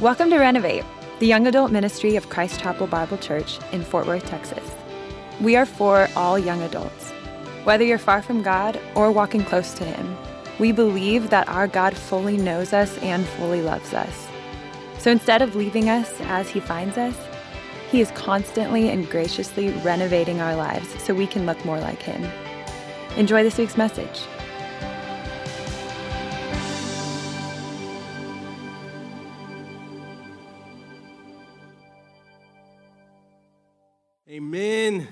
Welcome to Renovate, the young adult ministry of Christ Chapel Bible Church in Fort Worth, Texas. We are for all young adults. Whether you're far from God or walking close to Him, we believe that our God fully knows us and fully loves us. So instead of leaving us as He finds us, He is constantly and graciously renovating our lives so we can look more like Him. Enjoy this week's message. Amen.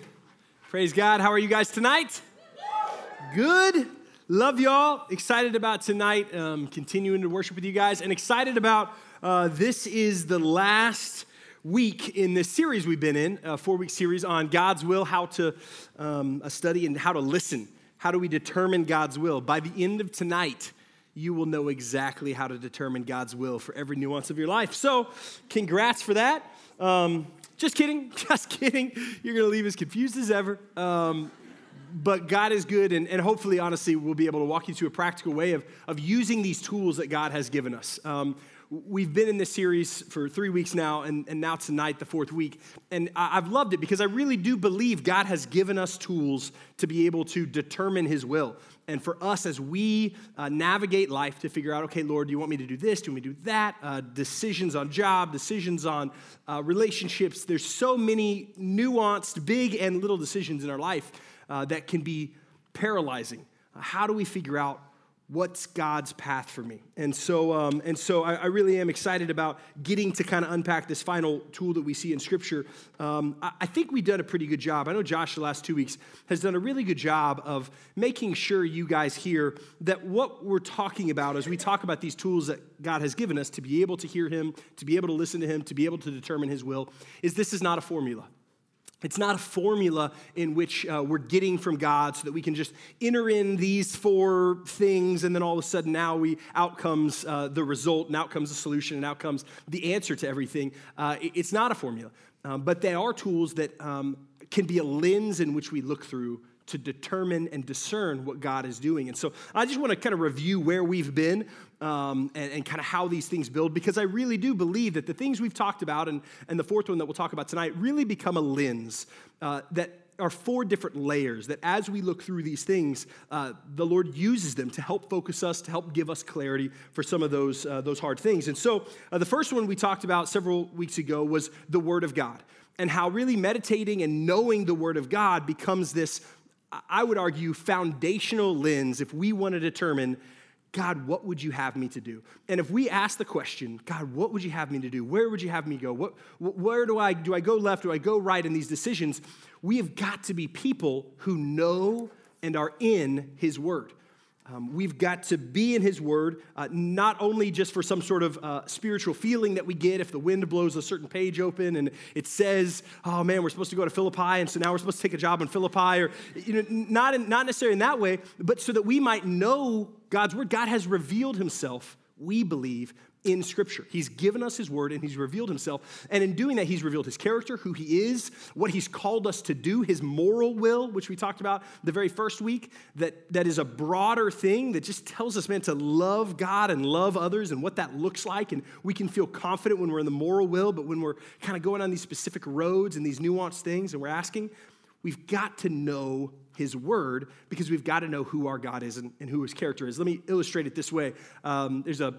Praise God. How are you guys tonight? Good. Love y'all. Excited about tonight, um, continuing to worship with you guys, and excited about uh, this is the last week in this series we've been in, a four week series on God's will, how to um, a study and how to listen. How do we determine God's will? By the end of tonight, you will know exactly how to determine God's will for every nuance of your life. So, congrats for that. Um, just kidding, just kidding. You're going to leave as confused as ever. Um, but God is good, and, and hopefully, honestly, we'll be able to walk you through a practical way of, of using these tools that God has given us. Um, we've been in this series for three weeks now, and, and now tonight, the fourth week. And I, have loved it because I really do believe God has given us tools to be able to determine His will. And for us, as we uh, navigate life to figure out, okay, Lord, do you want me to do this? Do you want me to do that? Uh, decisions on job, decisions on uh, relationships. There's so many nuanced, big and little decisions in our life uh, that can be paralyzing. Uh, how do we figure out what's God's path for me? And so, um, and so I, I, really am excited about getting to kind of unpack this final tool that we see in Scripture. Um, I, I, think we've done a pretty good job. I know Josh, the last two weeks, has done a really good job of making sure you guys hear that what we're talking about as we talk about these tools that God has given us to be able to hear Him, to be able to listen to Him, to be able to determine His will, is this is not a formula. It's not a formula in which uh, we're getting from God so that we can just enter in these four things and then all of a sudden now we out comes uh, the result and out comes the solution and out comes the answer to everything. Uh, it's not a formula, um, but they are tools that um, can be a lens in which we look through to determine and discern what God is doing. And so I just want to kind of review where we've been um, and, and kind of how these things build because I really do believe that the things we've talked about and, and the fourth one that we'll talk about tonight really become a lens uh, that are four different layers that as we look through these things, uh, the Lord uses them to help focus us, to help give us clarity for some of those, uh, those hard things. And so uh, the first one we talked about several weeks ago was the Word of God and how really meditating and knowing the Word of God becomes this I would argue, foundational lens if we want to determine, God, what would you have me to do? And if we ask the question, God, what would you have me to do? Where would you have me go? What, where do I, do I go left? Do I go right in these decisions? We have got to be people who know and are in His Word. Um, we've got to be in His Word, uh, not only just for some sort of uh, spiritual feeling that we get if the wind blows a certain page open and it says, oh man, we're supposed to go to Philippi, and so now we're supposed to take a job in Philippi, or you know, not, in, not necessarily in that way, but so that we might know God's Word. God has revealed Himself, we believe, in Scripture. He's given us His Word and He's revealed Himself. And in doing that, He's revealed His character, who He is, what He's called us to do, His moral will, which we talked about the very first week, that, that is a broader thing that just tells us, man, to love God and love others and what that looks like. And we can feel confident when we're in the moral will, but when we're kind of going on these specific roads and these nuanced things and we're asking, we've got to know his word because we've got to know who our God is and, and who his character is. Let me illustrate it this way. Um, there's a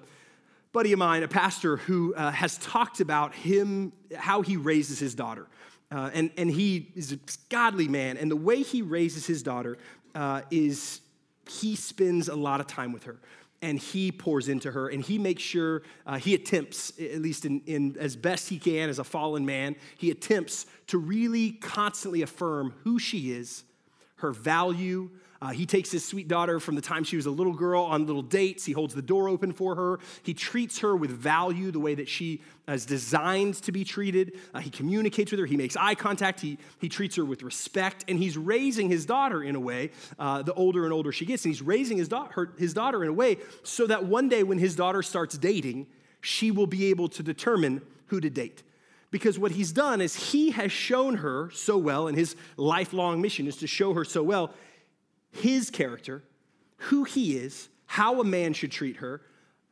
buddy of mine, a pastor, who uh, has talked about him, how he raises his daughter. Uh, and, and he is a godly man. And the way he raises his daughter uh, is he spends a lot of time with her and he pours into her and he makes sure uh, he attempts at least in, in, as best he can as a fallen man he attempts to really constantly affirm who she is her value uh, he takes his sweet daughter from the time she was a little girl on little dates. He holds the door open for her. He treats her with value, the way that she is designed to be treated. Uh, he communicates with her. He makes eye contact. He, he treats her with respect. And he's raising his daughter in a way, uh, the older and older she gets. And he's raising his, da- her, his daughter in a way so that one day when his daughter starts dating, she will be able to determine who to date because what he's done is he has shown her so well, and his lifelong mission is to show her so well his character, who he is, how a man should treat her,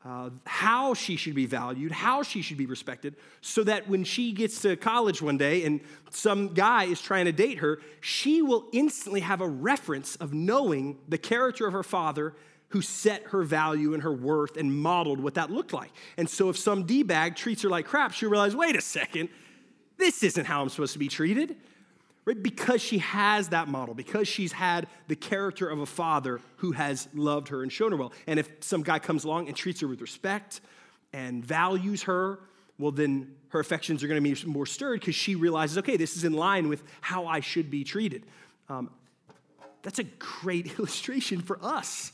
uh, how she should be valued, how she should be respected, so that when she gets to college one day and some guy is trying to date her, she will instantly have a reference of knowing the character of her father who set her value and her worth and modeled what that looked like. And so if some D bag treats her like crap, she'll realize wait a second, this isn't how I'm supposed to be treated right? Because she has that model, because she's had the character of a father who has loved her and shown her well. And if some guy comes along and treats her with respect and values her, well, then her affections are going to be more stirred because she realizes, okay, this is in line with how I should be treated. Um, that's a great illustration for us.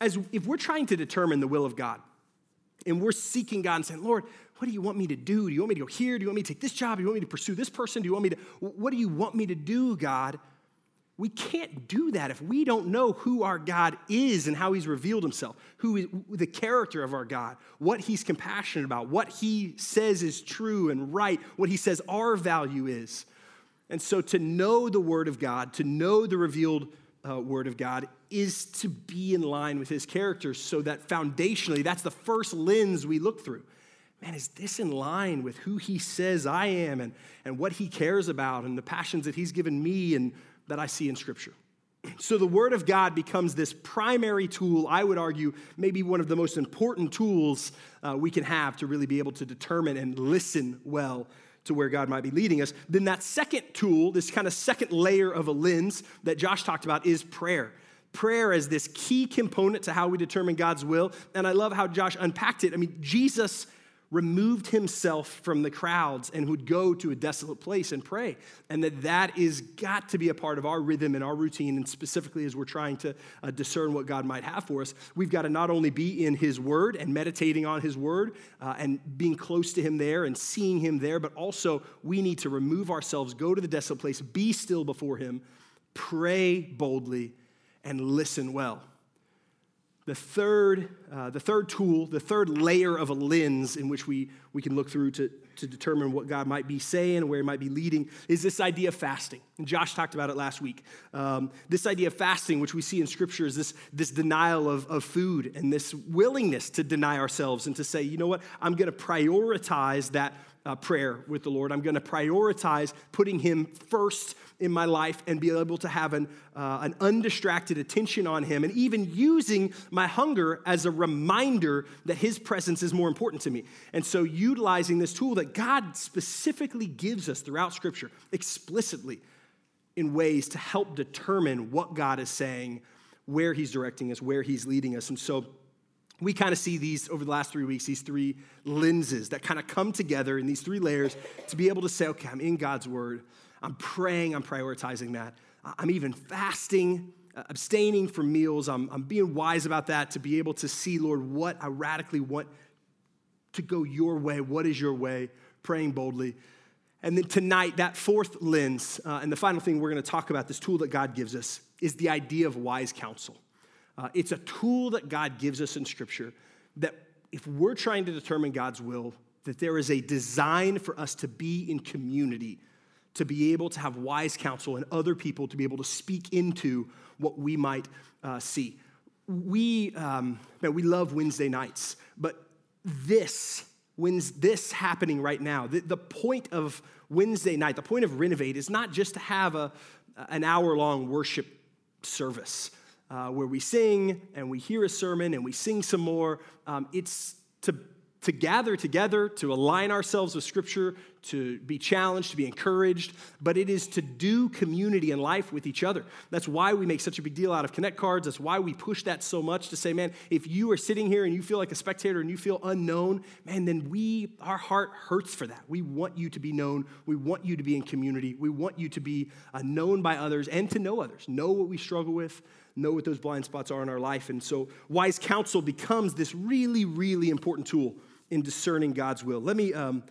As if we're trying to determine the will of God and we're seeking God and saying, Lord, what do you want me to do? Do you want me to go here? Do you want me to take this job? Do you want me to pursue this person? Do you want me to, what do you want me to do, God? We can't do that if we don't know who our God is and how he's revealed himself, who is the character of our God, what he's compassionate about, what he says is true and right, what he says our value is. And so to know the word of God, to know the revealed uh, word of God is to be in line with his character so that foundationally that's the first lens we look through man, is this in line with who he says I am and, and what he cares about and the passions that he's given me and that I see in Scripture? So the Word of God becomes this primary tool, I would argue, maybe one of the most important tools uh, we can have to really be able to determine and listen well to where God might be leading us. Then that second tool, this kind of second layer of a lens that Josh talked about, is prayer prayer as this key component to how we determine God's will. And I love how Josh unpacked it. I mean, Jesus removed himself from the crowds and would go to a desolate place and pray. And that that is got to be a part of our rhythm and our routine and specifically as we're trying to uh, discern what god might have for us. We've got to not only be in his word and meditating on his word uh, and being close to him there and seeing him there but also we need to remove ourselves go to the desolate place be still before him pray boldly and listen well the third, uh, the third tool, the third layer of a lens in which we, we can look through to, to determine what God might be saying where He might be leading is this idea of fasting. And Josh talked about it last week. Um, this idea of fasting, which we see in Scripture, is this, this denial of, of food and this willingness to deny ourselves and to say, you know what, I'm going to prioritize that uh, prayer with the Lord. I'm going to prioritize putting Him first in my life and be able to have an, uh, an undistracted attention on Him and even using my hunger as a reminder that His presence is more important to me. And so, utilizing this tool that God specifically gives us throughout Scripture explicitly in ways to help determine what God is saying, where He's directing us, where He's leading us. And so, we kind of see these over the last three weeks, these three lenses that kind of come together in these three layers to be able to say, okay, I'm in God's word. I'm praying, I'm prioritizing that. I'm even fasting, uh, abstaining from meals. I'm, I'm being wise about that to be able to see, Lord, what I radically want to go your way. What is your way? Praying boldly. And then tonight, that fourth lens, uh, and the final thing we're going to talk about, this tool that God gives us, is the idea of wise counsel. Uh, it's a tool that God gives us in Scripture that if we're trying to determine God's will, that there is a design for us to be in community, to be able to have wise counsel and other people to be able to speak into what we might uh, see. We, um, man, we love Wednesday nights, but this, when's this happening right now, the, the point of Wednesday night, the point of Renovate is not just to have a, an hour long worship service uh, where we sing and we hear a sermon and we sing some more. Um, it's to, to gather together, to align ourselves with Scripture, to be challenged, to be encouraged, but it is to do community and life with each other. That's why we make such a big deal out of Connect cards. That's why we push that so much to say, man, if you are sitting here and you feel like a spectator and you feel unknown, man, then we, our heart hurts for that. We want you to be known. We want you to be in community. We want you to be uh, known by others and to know others, know what we struggle with, know what those blind spots are in our life. And so, wise counsel becomes this really, really important tool in discerning God's will. Let me, um,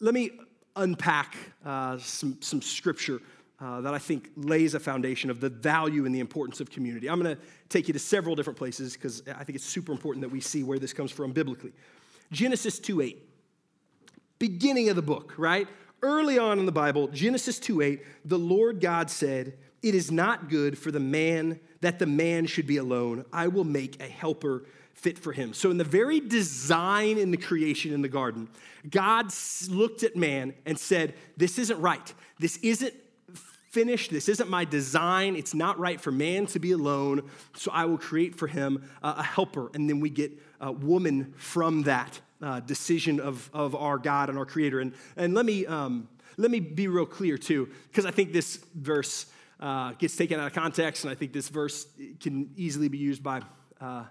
let me unpack uh, some, some scripture uh, that I think lays a foundation of the value and the importance of community. I'm going to take you to several different places because I think it's super important that we see where this comes from biblically. Genesis 2 8, beginning of the book, right? Early on in the Bible, Genesis 2 8, the Lord God said, It is not good for the man that the man should be alone. I will make a helper fit for him. So, in the very design in the creation in the garden, God looked at man and said, This isn't right. This isn't finished. This isn't my design. It's not right for man to be alone. So, I will create for him a helper. And then we get a woman from that uh, decision of, of our God and our Creator. And, and let, me, um, let me be real clear, too, because I think this verse uh, gets taken out of context, and I think this verse can easily be used by. Uh,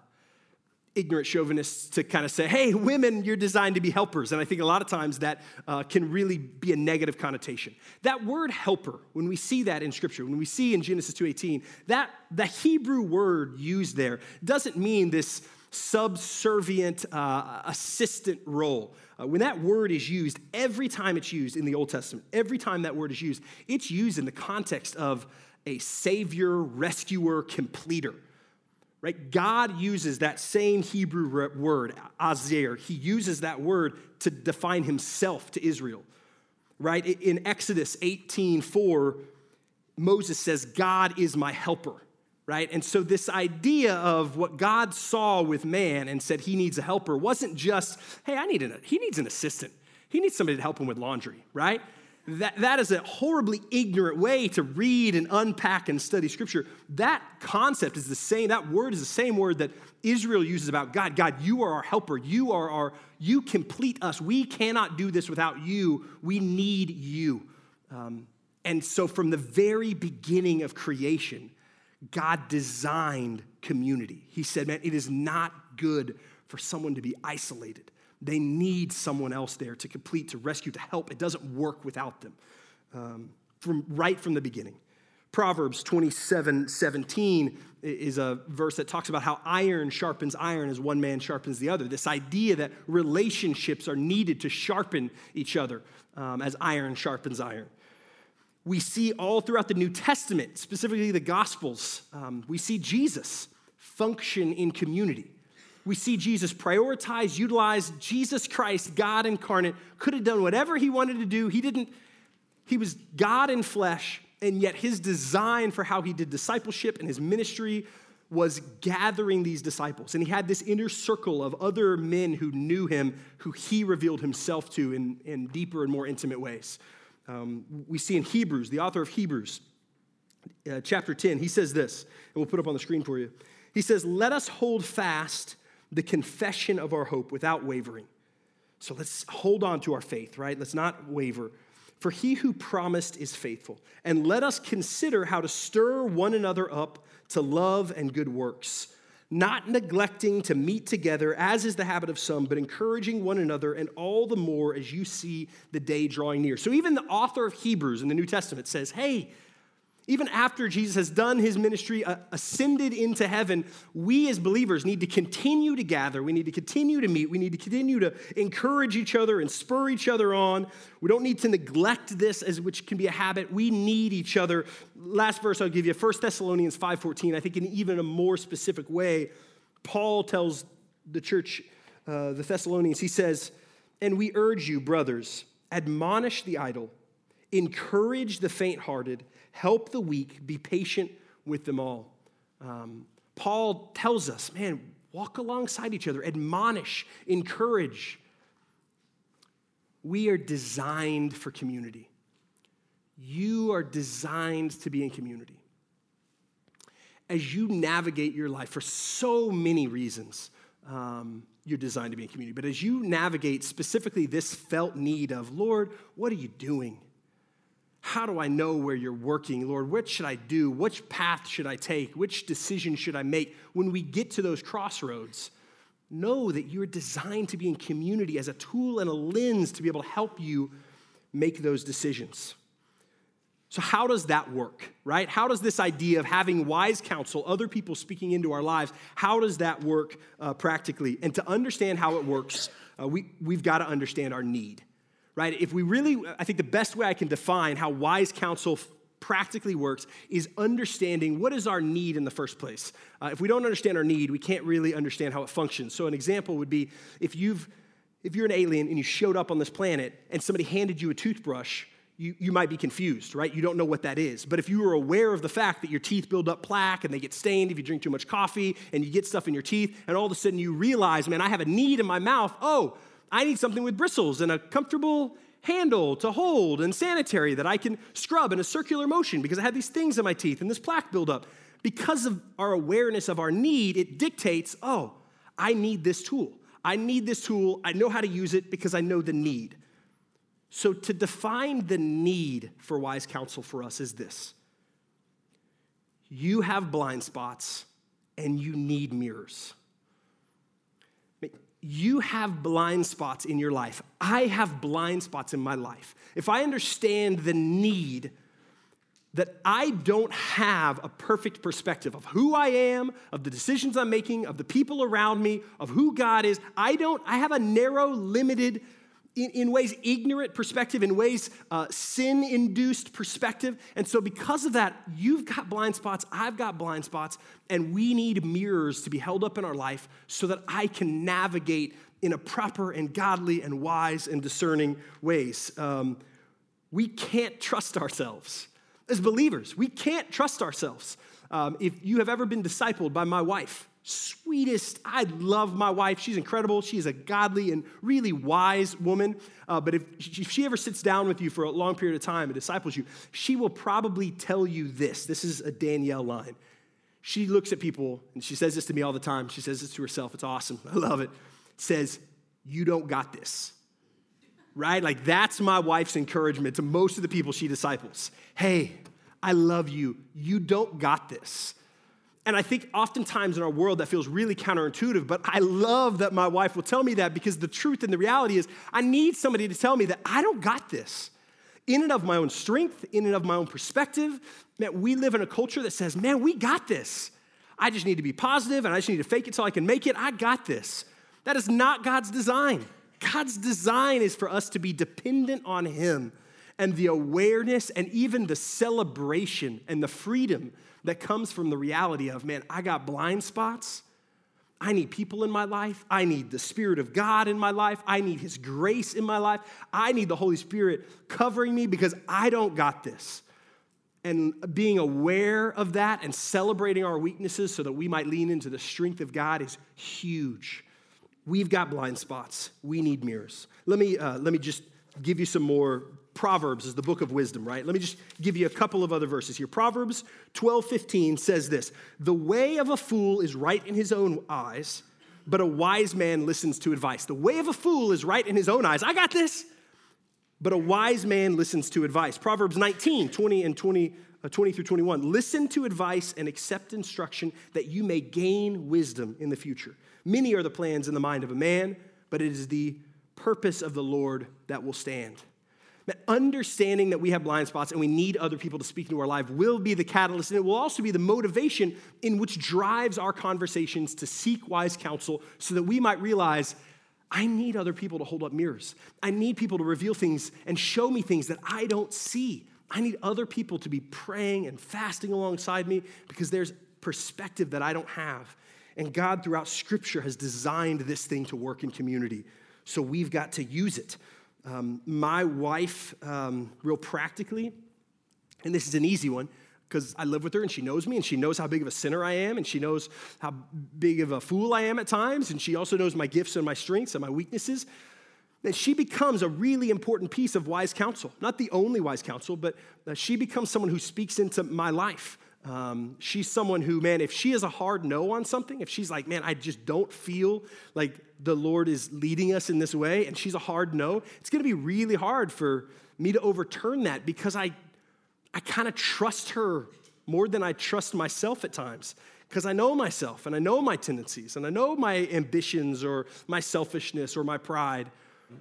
ignorant chauvinists to kind of say, hey, women, you're designed to be helpers. And I think a lot of times that uh, can really be a negative connotation. That word helper, when we see that in Scripture, when we see in Genesis 2.18, that the Hebrew word used there doesn't mean this subservient uh, assistant role. Uh, when that word is used, every time it's used in the Old Testament, every time that word is used, it's used in the context of a savior, rescuer, completer right? God uses that same Hebrew word, azer. He uses that word to define himself to Israel, right? In Exodus 18 4, Moses says, God is my helper, right? And so, this idea of what God saw with man and said he needs a helper wasn't just, hey, I need an, he needs an assistant. He needs somebody to help him with laundry, right? That, that is a horribly ignorant way to read and unpack and study scripture. That concept is the same, that word is the same word that Israel uses about God. God, you are our helper. You are our, you complete us. We cannot do this without you. We need you. Um, and so from the very beginning of creation, God designed community. He said, man, it is not good for someone to be isolated. They need someone else there to complete, to rescue, to help. It doesn't work without them um, from right from the beginning. Proverbs 27 17 is a verse that talks about how iron sharpens iron as one man sharpens the other. This idea that relationships are needed to sharpen each other um, as iron sharpens iron. We see all throughout the New Testament, specifically the Gospels, um, we see Jesus function in community we see Jesus prioritize, utilize Jesus Christ, God incarnate, could have done whatever he wanted to do. He didn't, he was God in flesh, and yet his design for how he did discipleship and his ministry was gathering these disciples. And he had this inner circle of other men who knew him, who he revealed himself to in, in deeper and more intimate ways. Um, we see in Hebrews, the author of Hebrews, uh, chapter 10, he says this, and we'll put up on the screen for you. He says, Let us hold fast the confession of our hope without wavering. So let's hold on to our faith, right? Let's not waver. For he who promised is faithful. And let us consider how to stir one another up to love and good works, not neglecting to meet together, as is the habit of some, but encouraging one another, and all the more as you see the day drawing near. So even the author of Hebrews in the New Testament says, hey, even after Jesus has done his ministry, uh, ascended into heaven, we as believers need to continue to gather. We need to continue to meet. We need to continue to encourage each other and spur each other on. We don't need to neglect this, as which can be a habit. We need each other. Last verse I'll give you, 1 Thessalonians 5.14. I think in even a more specific way, Paul tells the church, uh, the Thessalonians, he says, And we urge you, brothers, admonish the idle, encourage the faint hearted, help the weak, be patient with them all. Um, Paul tells us, man, walk alongside each other, admonish, encourage. We are designed for community. You are designed to be in community. As you navigate your life for so many reasons, um, you're designed to be in community. But as you navigate specifically this felt need of, Lord, what are you doing? How do I know where you're working, Lord? What should I do? Which path should I take? Which decision should I make? When we get to those crossroads, know that you're designed to be in community as a tool and a lens to be able to help you make those decisions. So, how does that work, right? How does this idea of having wise counsel, other people speaking into our lives, how does that work uh, practically? And to understand how it works, uh, we, we've got to understand our need right? If we really, I think the best way I can define how wise counsel practically works is understanding what is our need in the first place. Uh, if we don't understand our need, we can't really understand how it functions. So an example would be if you've if you're an alien and you showed up on this planet and somebody handed you a toothbrush, you, you might be confused, right? You don't know what that is. But if you were aware of the fact that your teeth build up plaque and they get stained if you drink too much coffee and you get stuff in your teeth, and all of a sudden you realize, man, I have a need in my mouth. Oh, I need something with bristles and a comfortable handle to hold and sanitary that I can scrub in a circular motion because I have these things in my teeth and this plaque buildup. Because of our awareness of our need, it dictates, oh, I need this tool. I need this tool. I know how to use it because I know the need. So, to define the need for wise counsel for us is this you have blind spots and you need mirrors. You have blind spots in your life. I have blind spots in my life. If I understand the need that I don't have a perfect perspective of who I am, of the decisions I'm making, of the people around me, of who God is, I don't, I have a narrow, limited in, in ways ignorant perspective, in ways uh, sin induced perspective. And so, because of that, you've got blind spots, I've got blind spots, and we need mirrors to be held up in our life so that I can navigate in a proper and godly and wise and discerning ways. Um, we can't trust ourselves. As believers, we can't trust ourselves. Um, if you have ever been discipled by my wife, sweetest. I love my wife. She's incredible. She's a godly and really wise woman. Uh, but if she, if she ever sits down with you for a long period of time and disciples you, she will probably tell you this. This is a Danielle line. She looks at people and she says this to me all the time. She says this to herself. It's awesome. I love it. Says, You don't got this. Right? Like that's my wife's encouragement to most of the people she disciples. Hey, I love you. You don't got this. And I think oftentimes in our world that feels really counterintuitive, but I love that my wife will tell me that because the truth and the reality is I need somebody to tell me that I don't got this. In and of my own strength, in and of my own perspective, man, we live in a culture that says, man, we got this. I just need to be positive and I just need to fake it till I can make it. I got this. That is not God's design. God's design is for us to be dependent on Him and the awareness and even the celebration and the freedom that comes from the reality of, man, I got blind spots. I need people in my life. I need the Spirit of God in my life. I need His grace in my life. I need the Holy Spirit covering me because I don't got this. And being aware of that and celebrating our weaknesses so that we might lean into the strength of God is huge. We've got blind spots. We need mirrors. Let me, uh, let me just give you some more Proverbs is the book of wisdom, right? Let me just give you a couple of other verses here. Proverbs 12 15 says this The way of a fool is right in his own eyes, but a wise man listens to advice. The way of a fool is right in his own eyes. I got this. But a wise man listens to advice. Proverbs 19 20 and 20, uh, 20 through 21. Listen to advice and accept instruction that you may gain wisdom in the future. Many are the plans in the mind of a man, but it is the purpose of the Lord that will stand. That understanding that we have blind spots and we need other people to speak into our life will be the catalyst, and it will also be the motivation in which drives our conversations to seek wise counsel so that we might realize I need other people to hold up mirrors. I need people to reveal things and show me things that I don't see. I need other people to be praying and fasting alongside me because there's perspective that I don't have. And God, throughout Scripture, has designed this thing to work in community. So we've got to use it. Um, my wife, um, real practically, and this is an easy one because I live with her and she knows me and she knows how big of a sinner I am and she knows how big of a fool I am at times and she also knows my gifts and my strengths and my weaknesses. And she becomes a really important piece of wise counsel. Not the only wise counsel, but uh, she becomes someone who speaks into my life. Um, she's someone who, man, if she is a hard no on something, if she's like, man, I just don't feel like the Lord is leading us in this way, and she's a hard no, it's gonna be really hard for me to overturn that because I, I kind of trust her more than I trust myself at times because I know myself and I know my tendencies and I know my ambitions or my selfishness or my pride.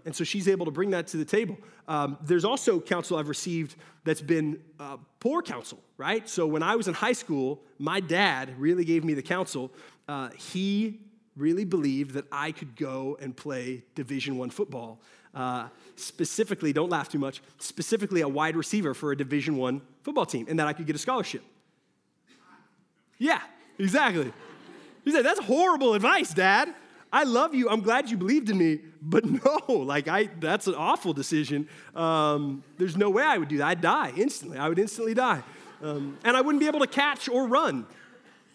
And so she's able to bring that to the table. Um, there's also counsel I've received that's been uh, poor counsel, right? So when I was in high school, my dad really gave me the counsel. Uh, he really believed that I could go and play Division One football. Uh, specifically, don't laugh too much. Specifically, a wide receiver for a Division One football team, and that I could get a scholarship. Yeah, exactly. He said, "That's horrible advice, Dad." I love you. I'm glad you believed in me, but no, like I, that's an awful decision. Um, there's no way I would do that. I'd die instantly. I would instantly die. Um, and I wouldn't be able to catch or run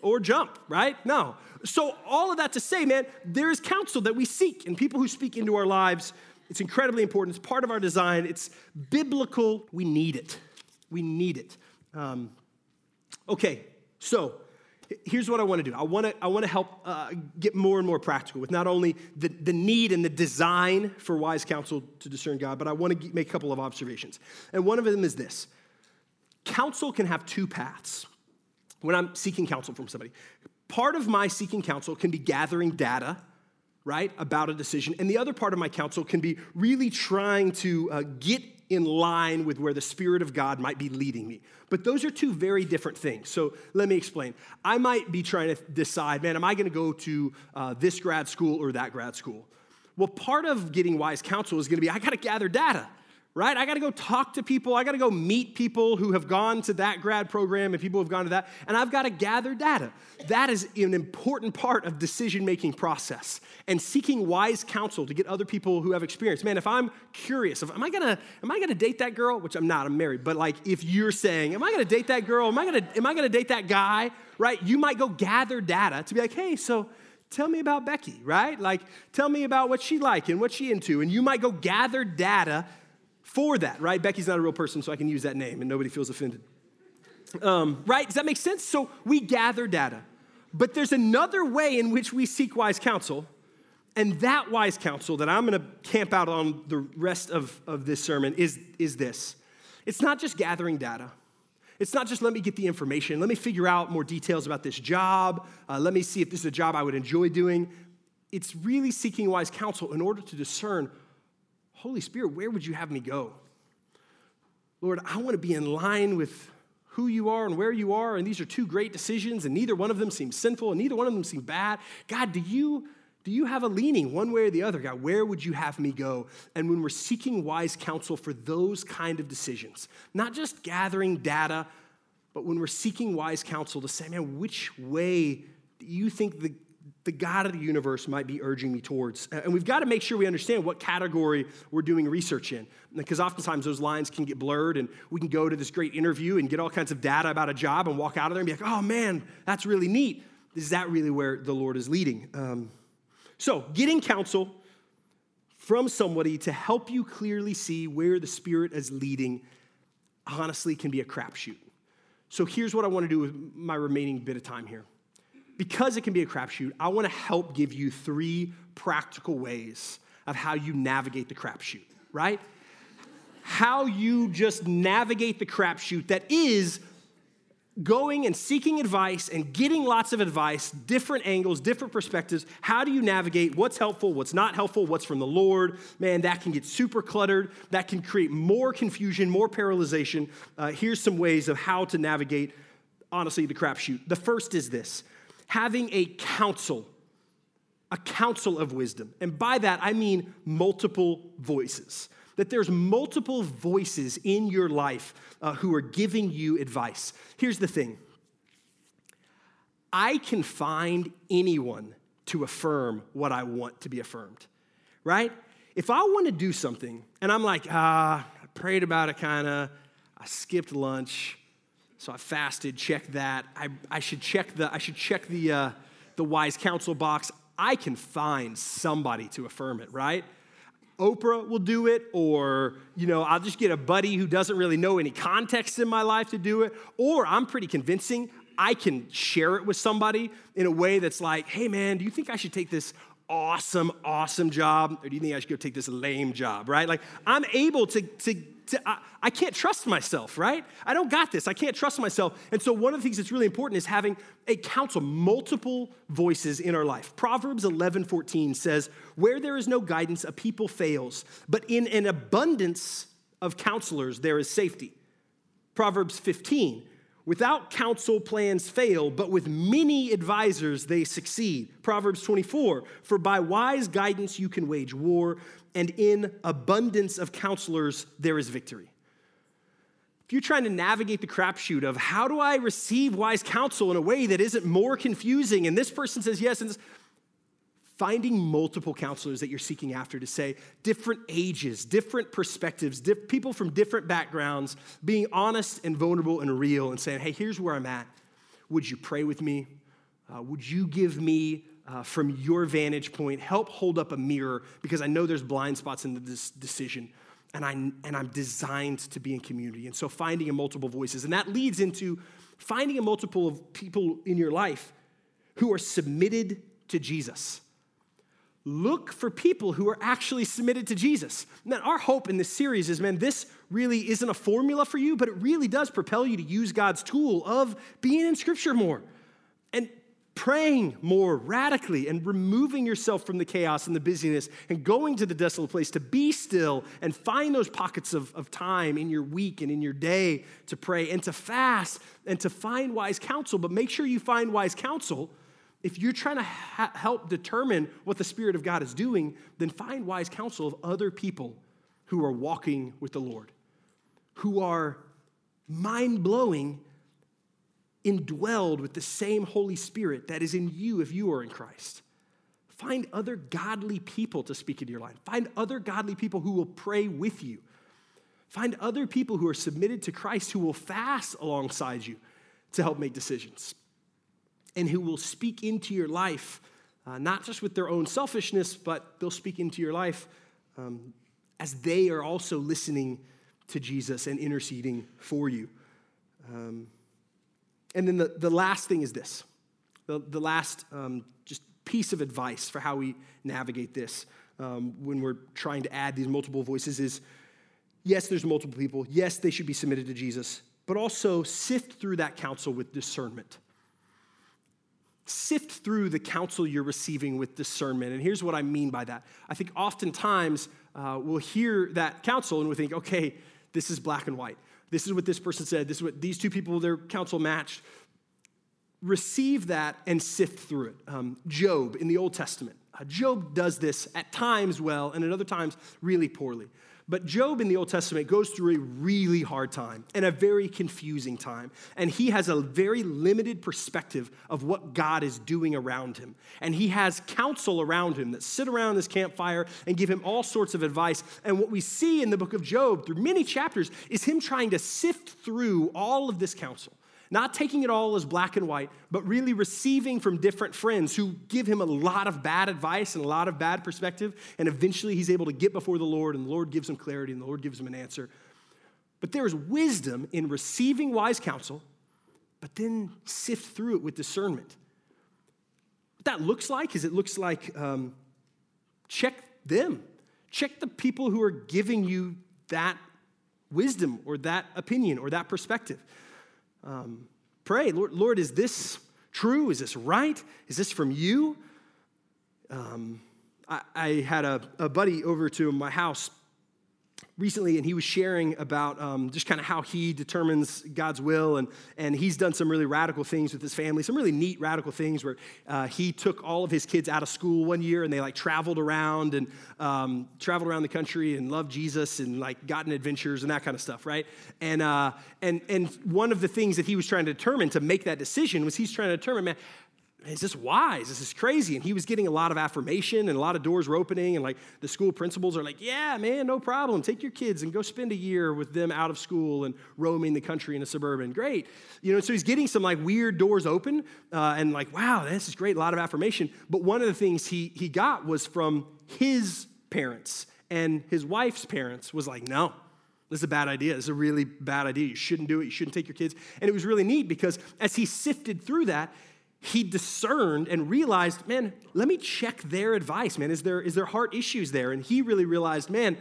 or jump, right? No. So, all of that to say, man, there is counsel that we seek, and people who speak into our lives, it's incredibly important. It's part of our design, it's biblical. We need it. We need it. Um, okay, so here's what I want to do. I want to, I want to help uh, get more and more practical with not only the, the need and the design for wise counsel to discern God, but I want to make a couple of observations. And one of them is this counsel can have two paths when I'm seeking counsel from somebody. Part of my seeking counsel can be gathering data, right, about a decision. And the other part of my counsel can be really trying to uh, get in line with where the Spirit of God might be leading me. But those are two very different things. So let me explain. I might be trying to decide, man, am I going to go to uh, this grad school or that grad school? Well, part of getting wise counsel is going to be I got to gather data right? I got to go talk to people. I got to go meet people who have gone to that grad program and people who have gone to that. And I've got to gather data. That is an important part of decision making process and seeking wise counsel to get other people who have experience. Man, if I'm curious, if, am I gonna am I gonna date that girl? Which I'm not. I'm married. But like, if you're saying, am I gonna date that girl? Am I gonna am I gonna date that guy? Right? You might go gather data to be like, hey, so tell me about Becky, right? Like, tell me about what she like and what she into. And you might go gather data for that, right? Becky's not a real person, so I can use that name and nobody feels offended. Um, right? Does that make sense? So we gather data. But there's another way in which we seek wise counsel, and that wise counsel that I'm gonna camp out on the rest of, of this sermon is, is this it's not just gathering data. It's not just let me get the information, let me figure out more details about this job, uh, let me see if this is a job I would enjoy doing. It's really seeking wise counsel in order to discern Holy Spirit, where would you have me go? Lord, I want to be in line with who you are and where you are, and these are two great decisions, and neither one of them seems sinful, and neither one of them seem bad. God, do you, do you have a leaning one way or the other? God, where would you have me go? And when we're seeking wise counsel for those kind of decisions, not just gathering data, but when we're seeking wise counsel to say, man, which way do you think the the God of the universe might be urging me towards. And we've got to make sure we understand what category we're doing research in, because oftentimes those lines can get blurred, and we can go to this great interview and get all kinds of data about a job and walk out of there and be like, oh man, that's really neat. Is that really where the Lord is leading? Um, so, getting counsel from somebody to help you clearly see where the Spirit is leading honestly can be a crapshoot. So, here's what I want to do with my remaining bit of time here because it can be a crapshoot, I want to help give you three practical ways of how you navigate the crapshoot, right? How you just navigate the crapshoot that is going and seeking advice and getting lots of advice, different angles, different perspectives. How do you navigate what's helpful, what's not helpful, what's from the Lord? Man, that can get super cluttered. That can create more confusion, more paralyzation. Uh, here's some ways of how to navigate, honestly, the crapshoot. The first is this having a council, a council of wisdom. And by that, I mean multiple voices. That there's multiple voices in your life uh, who are giving you advice. Here's the thing I can find anyone to affirm what I want to be affirmed, right? If I want to do something and I'm like, ah, I prayed about it kind of, I skipped lunch, so I fasted, check that. I, I should check the, I should check the, uh, the wise counsel box. I can find somebody to affirm it, right? Oprah will do it, or, you know, I'll just get a buddy who doesn't really know any context in my life to do it, or I'm pretty convincing. I can share it with somebody in a way that's like, hey man, do you think I should take this awesome, awesome job, or do you think I should go take this lame job, right? Like, I'm able to, to to, I, I can't trust myself, right? I don't got this. I can't trust myself. And so, one of the things that's really important is having a counsel, multiple voices in our life. Proverbs 11 14 says, Where there is no guidance, a people fails, but in an abundance of counselors, there is safety. Proverbs 15, Without counsel, plans fail, but with many advisors, they succeed. Proverbs 24, for by wise guidance you can wage war, and in abundance of counselors, there is victory. If you're trying to navigate the crapshoot of how do I receive wise counsel in a way that isn't more confusing, and this person says yes, and this, finding multiple counselors that you're seeking after to say different ages, different perspectives, diff- people from different backgrounds, being honest and vulnerable and real and saying, hey, here's where I'm at. Would you pray with me? Uh, would you give me, uh, from your vantage point, help hold up a mirror because I know there's blind spots in this decision and, I, and I'm designed to be in community. And so finding a multiple voices. And that leads into finding a multiple of people in your life who are submitted to Jesus look for people who are actually submitted to Jesus. Now, our hope in this series is man, this really isn't a formula for you, but it really does propel you to use God's tool of being in Scripture more and praying more radically and removing yourself from the chaos and the busyness and going to the desolate place to be still and find those pockets of, of time in your week and in your day to pray and to fast and to find wise counsel. But make sure you find wise counsel if you're trying to ha- help determine what the Spirit of God is doing, then find wise counsel of other people who are walking with the Lord, who are mind blowing, indwelled with the same Holy Spirit that is in you if you are in Christ. Find other godly people to speak into your life. Find other godly people who will pray with you. Find other people who are submitted to Christ who will fast alongside you to help make decisions and who will speak into your life, uh, not just with their own selfishness, but they'll speak into your life um, as they are also listening to Jesus and interceding for you. Um, and then the, the last thing is this the, the last um, just piece of advice for how we navigate this um, when we're trying to add these multiple voices is yes, there's multiple people. Yes, they should be submitted to Jesus, but also sift through that counsel with discernment sift through the counsel you're receiving with discernment. And here's what I mean by that. I think oftentimes uh, we'll hear that counsel and we think, okay, this is black and white. This is what this person said. This is what these two people, their counsel matched. Receive that and sift through it. Um, Job in the Old Testament. Uh, Job does this at times well and at other times really poorly. But Job in the Old Testament goes through a really hard time and a very confusing time. And he has a very limited perspective of what God is doing around him. And he has counsel around him that sit around this campfire and give him all sorts of advice. And what we see in the book of Job through many chapters is him trying to sift through all of this counsel not taking it all as black and white, but really receiving from different friends who give him a lot of bad advice and a lot of bad perspective. And eventually he's able to get before the Lord, and the Lord gives him clarity, and the Lord gives him an answer. But there is wisdom in receiving wise counsel, but then sift through it with discernment. What that looks like is it looks like um, check them, check the people who are giving you that wisdom or that opinion or that perspective um, pray, Lord, Lord, is this true? Is this right? Is this from you? Um, I, I, had a, a buddy over to my house recently, and he was sharing about um, just kind of how he determines God's will. And, and he's done some really radical things with his family, some really neat radical things where uh, he took all of his kids out of school one year and they like traveled around and um, traveled around the country and loved Jesus and like gotten adventures and that kind of stuff, right? And, uh, and, and one of the things that he was trying to determine to make that decision was he's trying to determine, man, is this wise? Is This crazy. And he was getting a lot of affirmation and a lot of doors were opening. And like the school principals are like, yeah, man, no problem. Take your kids and go spend a year with them out of school and roaming the country in a suburban. Great. You know, so he's getting some like weird doors open uh, and like, wow, this is great. A lot of affirmation. But one of the things he, he got was from his parents and his wife's parents was like, no, this is a bad idea. This is a really bad idea. You shouldn't do it. You shouldn't take your kids. And it was really neat because as he sifted through that, he discerned and realized, man, let me check their advice, man. Is there, is there heart issues there? And he really realized, man,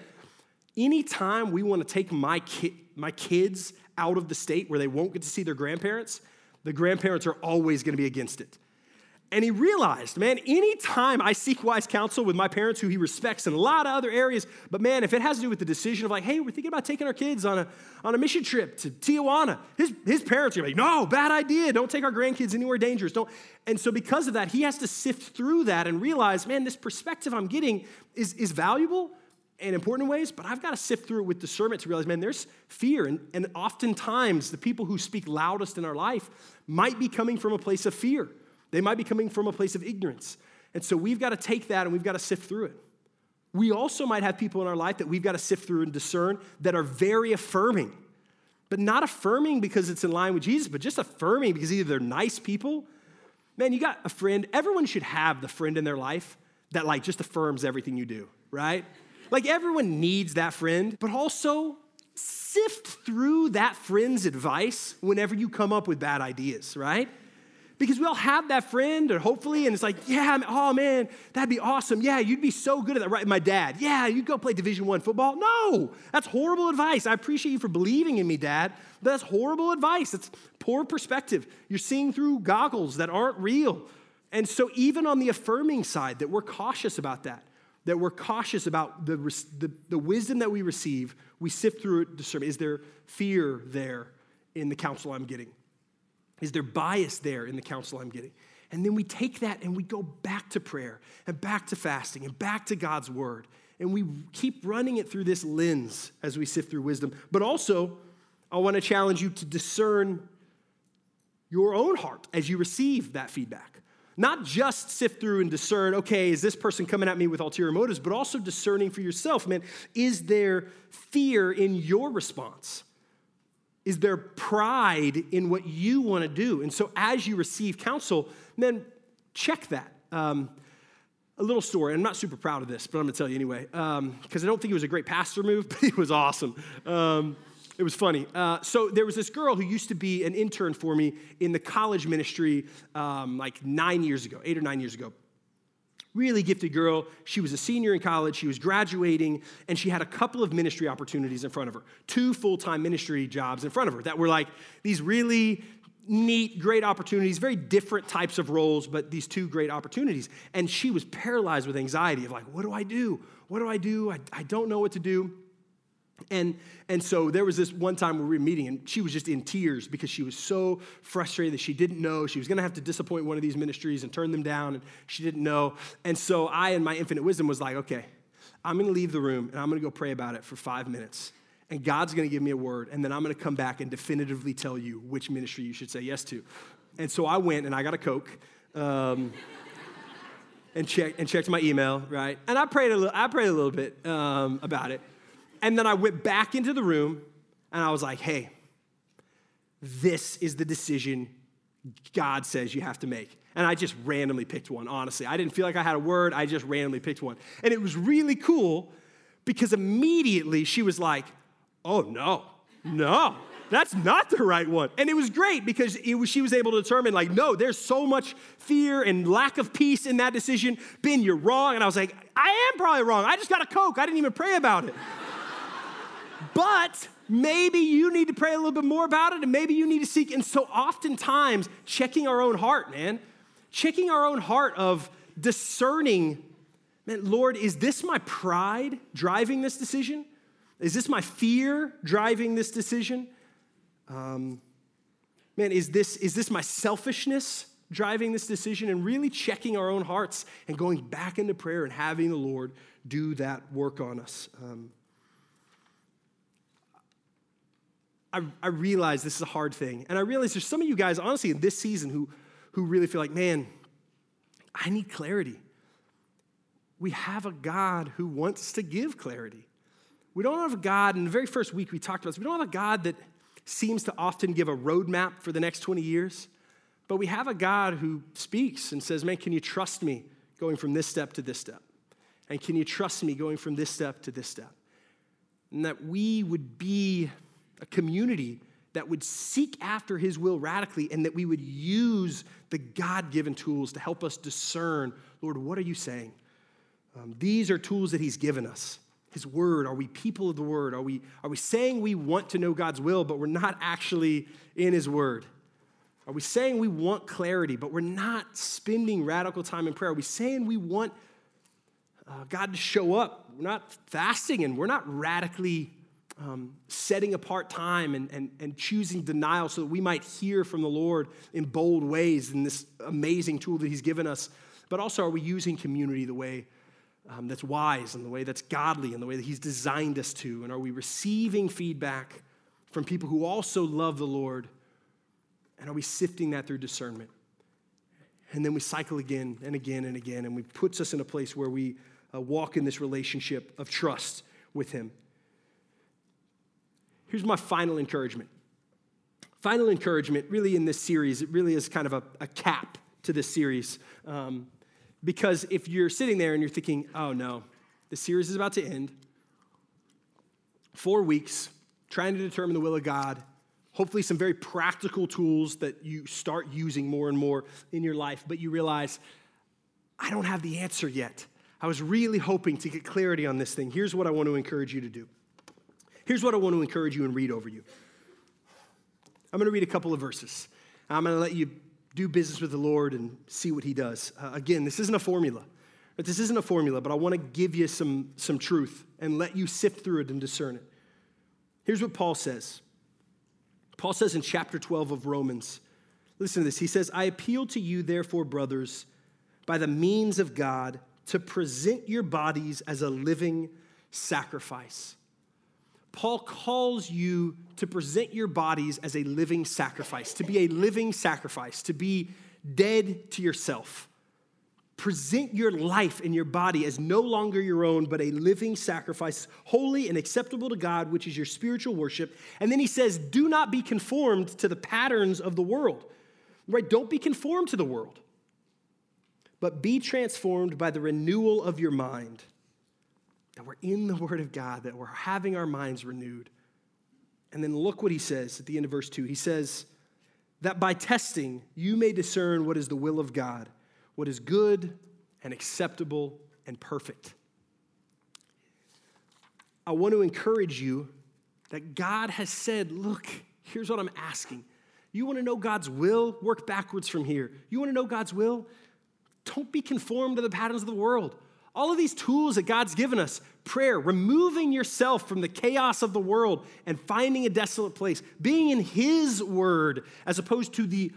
anytime we want to take my, ki- my kids out of the state where they won't get to see their grandparents, the grandparents are always going to be against it. And he realized, man, anytime I seek wise counsel with my parents who he respects in a lot of other areas, but man, if it has to do with the decision of like, hey, we're thinking about taking our kids on a, on a mission trip to Tijuana, his, his parents are like, no, bad idea. Don't take our grandkids anywhere dangerous. Don't. And so because of that, he has to sift through that and realize, man, this perspective I'm getting is, is valuable and important ways, but I've got to sift through it with discernment to realize, man, there's fear. And, and oftentimes the people who speak loudest in our life might be coming from a place of fear. They might be coming from a place of ignorance. And so we've got to take that and we've got to sift through it. We also might have people in our life that we've got to sift through and discern that are very affirming, but not affirming because it's in line with Jesus, but just affirming because either they're nice people. Man, you got a friend, everyone should have the friend in their life that like just affirms everything you do, right? Like everyone needs that friend, but also sift through that friend's advice whenever you come up with bad ideas, right? Because we all have that friend, or hopefully, and it's like, yeah, oh man, that'd be awesome. Yeah, you'd be so good at that. Right, my dad. Yeah, you'd go play Division One football. No, that's horrible advice. I appreciate you for believing in me, Dad. That's horrible advice. It's poor perspective. You're seeing through goggles that aren't real. And so, even on the affirming side, that we're cautious about that, that we're cautious about the, the, the wisdom that we receive, we sift through it, discern. Is there fear there in the counsel I'm getting? Is there bias there in the counsel I'm getting? And then we take that and we go back to prayer and back to fasting and back to God's word. And we keep running it through this lens as we sift through wisdom. But also, I want to challenge you to discern your own heart as you receive that feedback. Not just sift through and discern, okay, is this person coming at me with ulterior motives, but also discerning for yourself, man, is there fear in your response? Is there pride in what you want to do. And so as you receive counsel, then check that. Um, a little story. I'm not super proud of this, but I'm going to tell you anyway, because um, I don't think it was a great pastor move, but it was awesome. Um, it was funny. Uh, so there was this girl who used to be an intern for me in the college ministry um, like nine years ago, eight or nine years ago really gifted girl. She was a senior in college, she was graduating, and she had a couple of ministry opportunities in front of her. Two full time ministry jobs in front of her that were like these really neat, great opportunities, very different types of roles, but these two great opportunities. And she was paralyzed with anxiety of like, what do I do? What do I do? I, I don't know what to do. And, and so there was this one time we were meeting, and she was just in tears because she was so frustrated that she didn't know. She was going to have to disappoint one of these ministries and turn them down, and she didn't know. And so I, in my infinite wisdom, was like, okay, I'm going to leave the room and I'm going to go pray about it for five minutes. And God's going to give me a word, and then I'm going to come back and definitively tell you which ministry you should say yes to. And so I went and I got a Coke. Um, and checked and checked my email, right? And I prayed a little. I prayed a little bit um, about it. And then I went back into the room and I was like, hey, this is the decision God says you have to make. And I just randomly picked one, honestly. I didn't feel like I had a word, I just randomly picked one. And it was really cool because immediately she was like, oh no, no. That's not the right one. And it was great because was, she was able to determine, like, no, there's so much fear and lack of peace in that decision. Ben, you're wrong. And I was like, I am probably wrong. I just got a Coke. I didn't even pray about it. But maybe you need to pray a little bit more about it and maybe you need to seek. And so oftentimes, checking our own heart, man, checking our own heart of discerning, man, Lord, is this my pride driving this decision? Is this my fear driving this decision? Um, man, is this, is this my selfishness driving this decision? And really checking our own hearts and going back into prayer and having the Lord do that work on us. Um, I, I realize this is a hard thing. And I realize there's some of you guys, honestly, in this season who, who really feel like, man, I need clarity. We have a God who wants to give clarity. We don't have a God, in the very first week we talked about this, we don't have a God that seems to often give a roadmap for the next 20 years, but we have a God who speaks and says, man, can you trust me going from this step to this step? And can you trust me going from this step to this step? And that we would be a community that would seek after his will radically and that we would use the God given tools to help us discern Lord, what are you saying? Um, these are tools that he's given us. His word. Are we people of the word? Are we, are we saying we want to know God's will, but we're not actually in his word? Are we saying we want clarity, but we're not spending radical time in prayer? Are we saying we want uh, God to show up? We're not fasting and we're not radically um, setting apart time and, and, and choosing denial so that we might hear from the Lord in bold ways in this amazing tool that He's given us. But also, are we using community the way um, that's wise and the way that's godly and the way that He's designed us to? And are we receiving feedback from people who also love the Lord? And are we sifting that through discernment? And then we cycle again and again and again, and we puts us in a place where we uh, walk in this relationship of trust with Him. Here's my final encouragement. Final encouragement, really, in this series, it really is kind of a, a cap to this series. Um, because if you're sitting there and you're thinking, oh no, the series is about to end, four weeks trying to determine the will of God, hopefully some very practical tools that you start using more and more in your life, but you realize, I don't have the answer yet. I was really hoping to get clarity on this thing. Here's what I want to encourage you to do. Here's what I want to encourage you and read over you. I'm going to read a couple of verses. I'm going to let you do business with the Lord and see what He does. Uh, again, this isn't a formula. But This isn't a formula, but I want to give you some, some truth and let you sift through it and discern it. Here's what Paul says Paul says in chapter 12 of Romans, listen to this. He says, I appeal to you, therefore, brothers, by the means of God, to present your bodies as a living sacrifice. Paul calls you to present your bodies as a living sacrifice, to be a living sacrifice, to be dead to yourself. Present your life and your body as no longer your own, but a living sacrifice, holy and acceptable to God, which is your spiritual worship. And then he says, Do not be conformed to the patterns of the world. Right? Don't be conformed to the world, but be transformed by the renewal of your mind. That we're in the Word of God, that we're having our minds renewed. And then look what he says at the end of verse 2. He says, That by testing you may discern what is the will of God what is good and acceptable and perfect. I want to encourage you that God has said, Look, here's what I'm asking. You want to know God's will? Work backwards from here. You want to know God's will? Don't be conformed to the patterns of the world. All of these tools that God's given us prayer, removing yourself from the chaos of the world and finding a desolate place, being in His word as opposed to the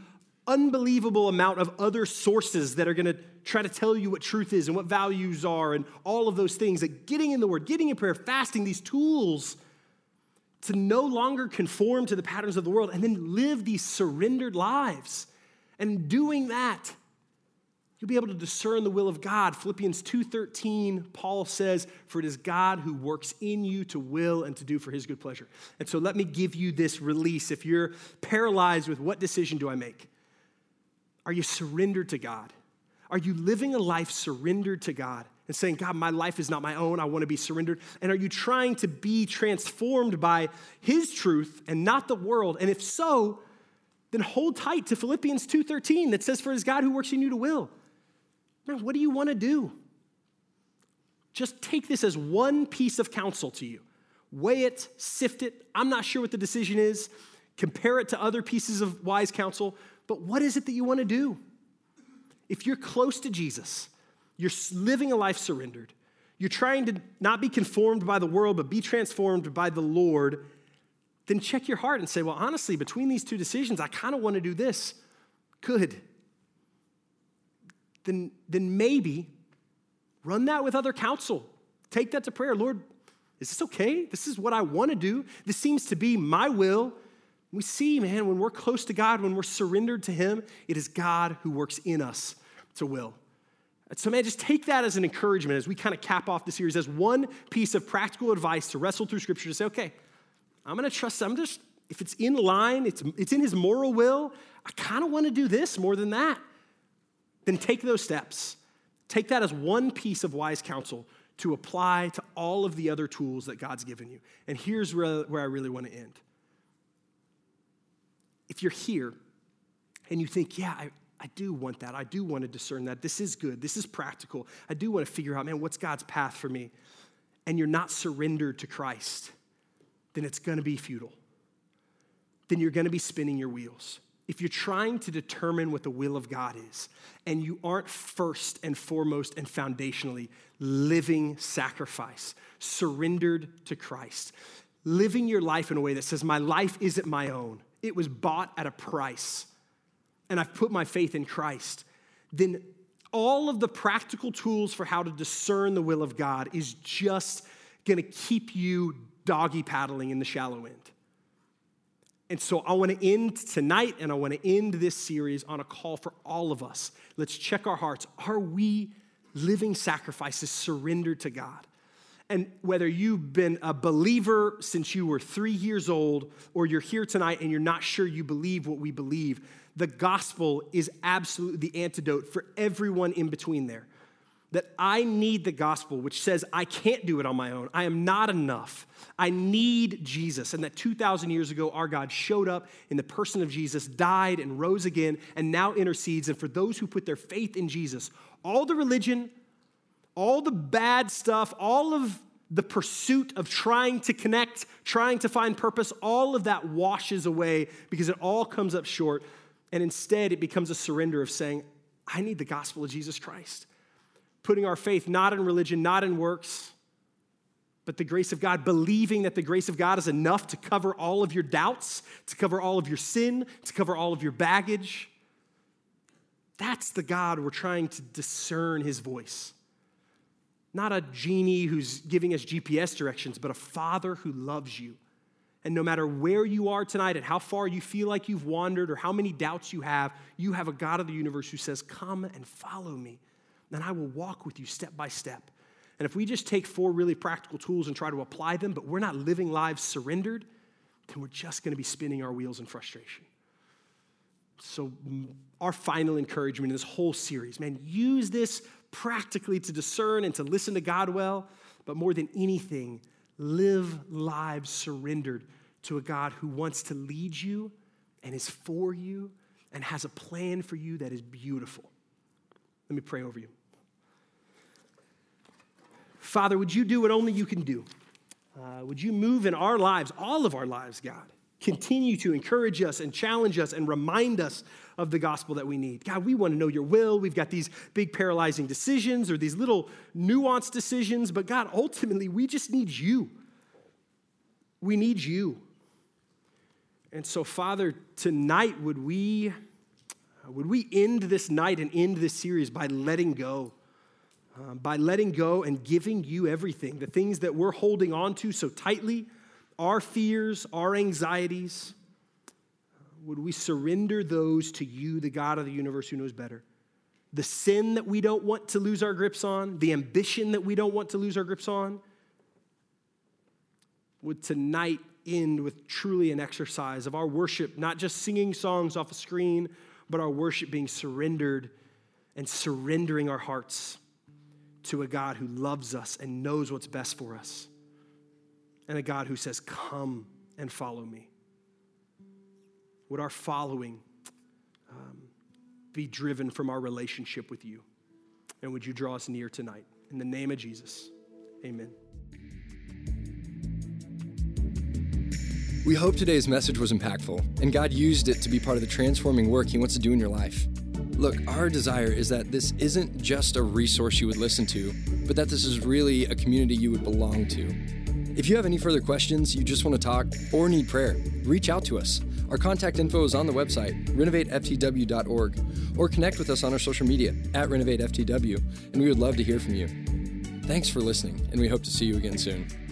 unbelievable amount of other sources that are going to try to tell you what truth is and what values are and all of those things. That getting in the Word, getting in prayer, fasting, these tools to no longer conform to the patterns of the world and then live these surrendered lives. And doing that, you'll be able to discern the will of God. Philippians 2:13, Paul says, "For it is God who works in you to will and to do for his good pleasure." And so let me give you this release. If you're paralyzed with what decision do I make? Are you surrendered to God? Are you living a life surrendered to God and saying, God, my life is not my own, I want to be surrendered? And are you trying to be transformed by His truth and not the world? And if so, then hold tight to Philippians 2:13 that says, For it is God who works in you to will. What do you want to do? Just take this as one piece of counsel to you. Weigh it, sift it. I'm not sure what the decision is. Compare it to other pieces of wise counsel. But what is it that you want to do? If you're close to Jesus, you're living a life surrendered, you're trying to not be conformed by the world, but be transformed by the Lord, then check your heart and say, well, honestly, between these two decisions, I kind of want to do this. Good. Then, then maybe run that with other counsel. Take that to prayer. Lord, is this okay? This is what I want to do. This seems to be my will. We see, man, when we're close to God, when we're surrendered to Him, it is God who works in us to will. So, man, just take that as an encouragement as we kind of cap off the series as one piece of practical advice to wrestle through Scripture to say, okay, I'm going to trust, I'm just, if it's in line, it's, it's in His moral will, I kind of want to do this more than that. Then take those steps. Take that as one piece of wise counsel to apply to all of the other tools that God's given you. And here's where, I really want to end if you're here and you think, yeah, I, I do want that. I do want to discern that. This is good. This is practical. I do want to figure out, man, what's God's path for me? And you're not surrendered to Christ, then it's going to be futile. Then you're going to be spinning your wheels. If you're trying to determine what the will of God is, and you aren't first and foremost and foundationally living sacrifice, surrendered to Christ, living your life in a way that says, My life isn't my own, it was bought at a price, and I've put my faith in Christ, then all of the practical tools for how to discern the will of God is just gonna keep you doggy paddling in the shallow end. And so I want to end tonight and I want to end this series on a call for all of us. Let's check our hearts. Are we living sacrifices surrendered to God? And whether you've been a believer since you were three years old or you're here tonight and you're not sure you believe what we believe, the gospel is absolutely the antidote for everyone in between there. That I need the gospel, which says I can't do it on my own. I am not enough. I need Jesus. And that 2,000 years ago, our God showed up in the person of Jesus, died and rose again, and now intercedes. And for those who put their faith in Jesus, all the religion, all the bad stuff, all of the pursuit of trying to connect, trying to find purpose, all of that washes away because it all comes up short. And instead, it becomes a surrender of saying, I need the gospel of Jesus Christ. Putting our faith not in religion, not in works, but the grace of God, believing that the grace of God is enough to cover all of your doubts, to cover all of your sin, to cover all of your baggage. That's the God we're trying to discern his voice. Not a genie who's giving us GPS directions, but a father who loves you. And no matter where you are tonight and how far you feel like you've wandered or how many doubts you have, you have a God of the universe who says, Come and follow me, and I will walk with you step by step. And if we just take four really practical tools and try to apply them, but we're not living lives surrendered, then we're just going to be spinning our wheels in frustration. So, our final encouragement in this whole series, man, use this practically to discern and to listen to God well, but more than anything, live lives surrendered to a God who wants to lead you and is for you and has a plan for you that is beautiful. Let me pray over you. Father, would you do what only you can do? Uh, would you move in our lives, all of our lives, God? Continue to encourage us and challenge us and remind us of the gospel that we need. God, we want to know your will. We've got these big paralyzing decisions or these little nuanced decisions, but God, ultimately, we just need you. We need you. And so, Father, tonight, would we, would we end this night and end this series by letting go? Uh, by letting go and giving you everything, the things that we're holding on to so tightly our fears, our anxieties, would we surrender those to you, the God of the universe who knows better? The sin that we don't want to lose our grips on, the ambition that we don't want to lose our grips on, would tonight end with truly an exercise of our worship, not just singing songs off a screen, but our worship being surrendered and surrendering our hearts to a God who loves us and knows what's best for us and a God who says, Come and follow me? Would our following um, be driven from our relationship with you? And would you draw us near tonight? In the name of Jesus, amen. We hope today's message was impactful and God used it to be part of the transforming work He wants to do in your life. Look, our desire is that this isn't just a resource you would listen to, but that this is really a community you would belong to. If you have any further questions, you just want to talk, or need prayer, reach out to us. Our contact info is on the website, renovateftw.org, or connect with us on our social media at renovateftw, and we would love to hear from you. Thanks for listening, and we hope to see you again soon.